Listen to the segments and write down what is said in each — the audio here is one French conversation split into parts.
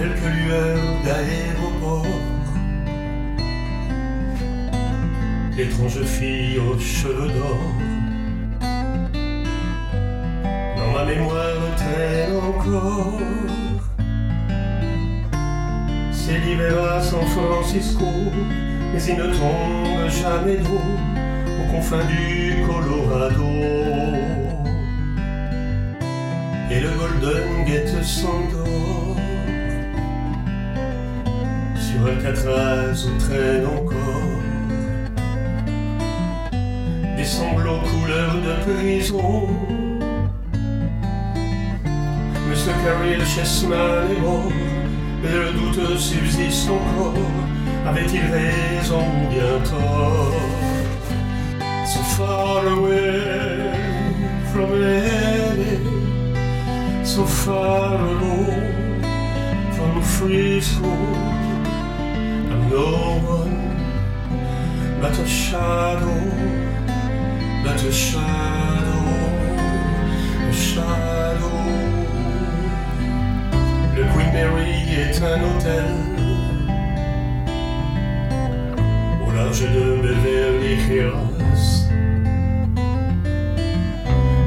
quelques lueurs d'aéroport. L'étrange fille aux cheveux d'or. Dans ma mémoire traîne encore. C'est l'hiver à San Francisco, mais il ne tombe jamais d'eau aux confins du Colorado. Et le Golden Gate s'endort Alcatraz où traîne encore des sanglots couleur de prison. Monsieur Carriel Chessman est mort, mais le doute subsiste encore. Avait-il raison ou bien tort? So far away from LA, so far alone from Frisco. No one but a shadow, but a shadow, a shadow. Le Queen Mary est un hôtel au large de Beverly Hills.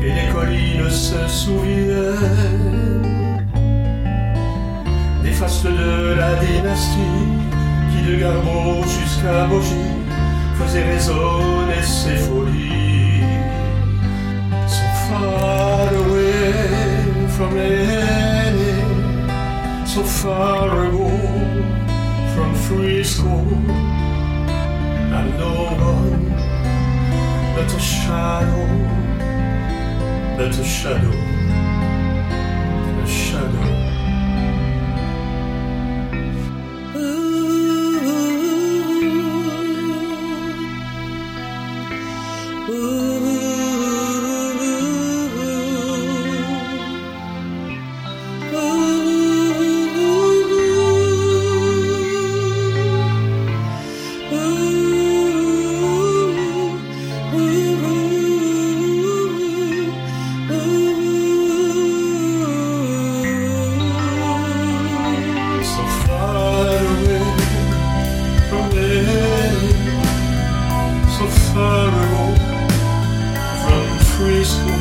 Et les collines se souviennent des fastes de la dynastie Jusqu'à Bogie faisait résonner ses folies. So far away from LA, so far ago from Frisco. I'm no one but a shadow, but a shadow, away from Frisco.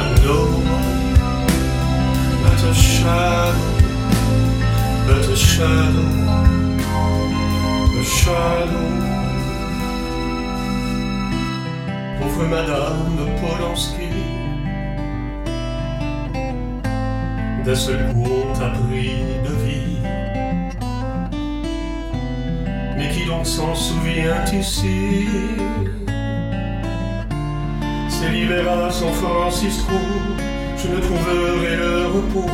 I'm no one but a shadow, but a shadow, a shadow. Pauvre Madame Polanski. d'un seul coup on t'a pris de vie. Donc s'en souvient ici C'est l'hiver à San Francisco, je ne trouverai le repos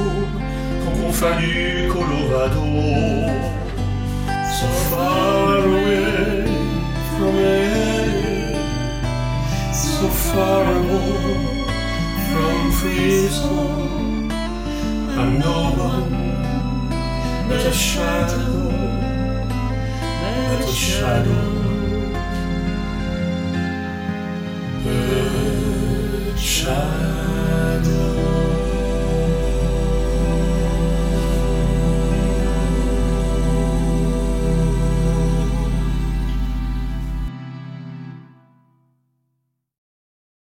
qu'au confins du Colorado. So far away from LA, so far away from Frisco. I'm no one but a shadow, but a shadow, a shadow.